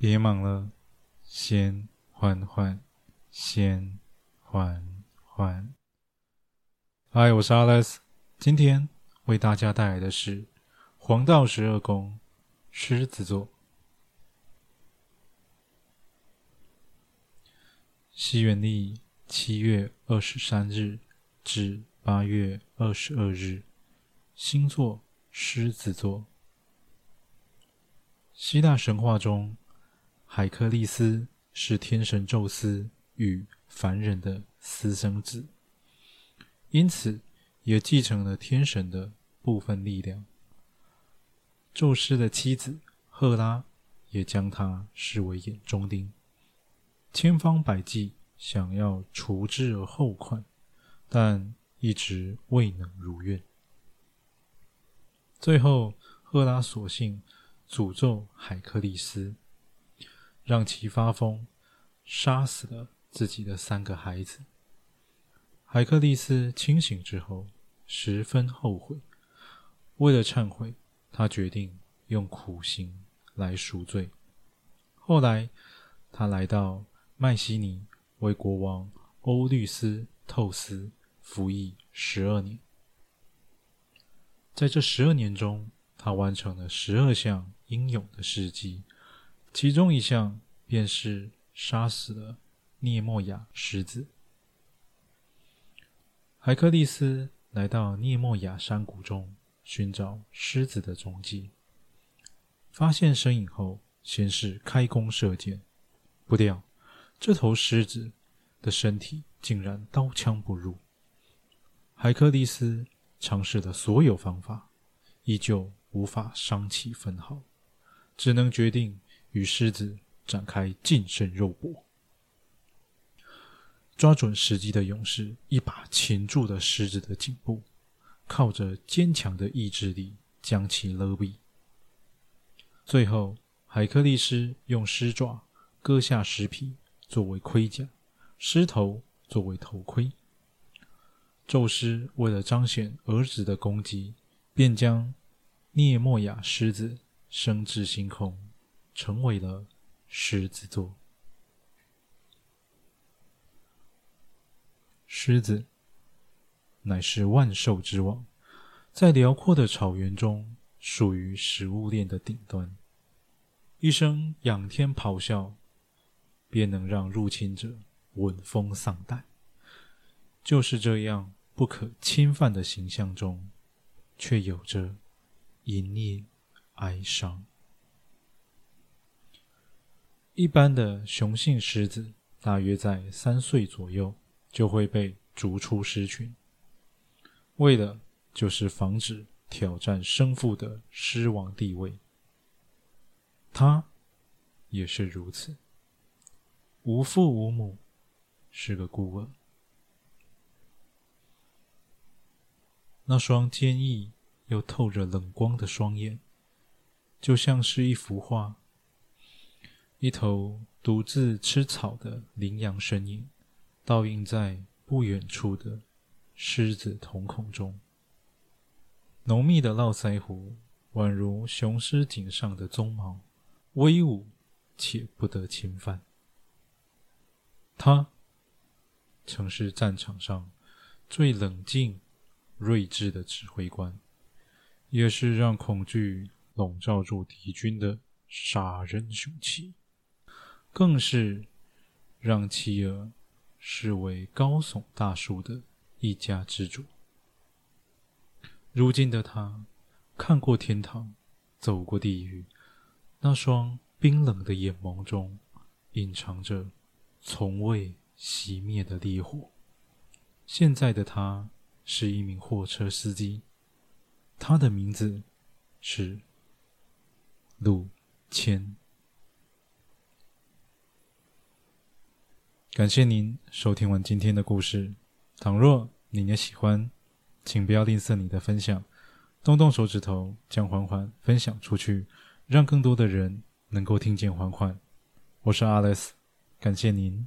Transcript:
别忙了，先缓缓，先缓缓。嗨，我是 Alex，今天为大家带来的是黄道十二宫狮子座。西元历七月二十三日至八月二十二日，星座狮子座。希腊神话中，海克力斯是天神宙斯与凡人的私生子，因此也继承了天神的部分力量。宙斯的妻子赫拉也将他视为眼中钉，千方百计想要除之而后快，但一直未能如愿。最后，赫拉索性诅咒海克力斯。让其发疯，杀死了自己的三个孩子。海克力斯清醒之后，十分后悔。为了忏悔，他决定用苦刑来赎罪。后来，他来到麦西尼，为国王欧律斯透斯服役十二年。在这十二年中，他完成了十二项英勇的事迹。其中一项便是杀死了涅莫亚狮子。海克力斯来到涅莫亚山谷中寻找狮子的踪迹，发现身影后，先是开弓射箭，不料这头狮子的身体竟然刀枪不入。海克力斯尝试了所有方法，依旧无法伤其分毫，只能决定。与狮子展开近身肉搏，抓准时机的勇士一把擒住了狮子的颈部，靠着坚强的意志力将其勒毙。最后，海克力斯用狮爪割下狮皮作为盔甲，狮头作为头盔。宙斯为了彰显儿子的功绩，便将涅莫亚狮子升至星空。成为了狮子座。狮子乃是万兽之王，在辽阔的草原中，属于食物链的顶端。一声仰天咆哮，便能让入侵者闻风丧胆。就是这样不可侵犯的形象中，却有着隐匿哀伤。一般的雄性狮子大约在三岁左右就会被逐出狮群，为的就是防止挑战生父的狮王地位。他也是如此，无父无母，是个孤儿。那双坚毅又透着冷光的双眼，就像是一幅画。一头独自吃草的羚羊身影，倒映在不远处的狮子瞳孔中。浓密的络腮胡，宛如雄狮颈上的鬃毛，威武且不得侵犯。他曾是战场上最冷静、睿智的指挥官，也是让恐惧笼罩住敌军的杀人凶器。更是让妻儿视为高耸大树的一家之主。如今的他，看过天堂，走过地狱，那双冰冷的眼眸中，隐藏着从未熄灭的烈火。现在的他是一名货车司机，他的名字是陆谦。感谢您收听完今天的故事。倘若你也喜欢，请不要吝啬你的分享，动动手指头将缓缓分享出去，让更多的人能够听见缓缓。我是 Alice，感谢您。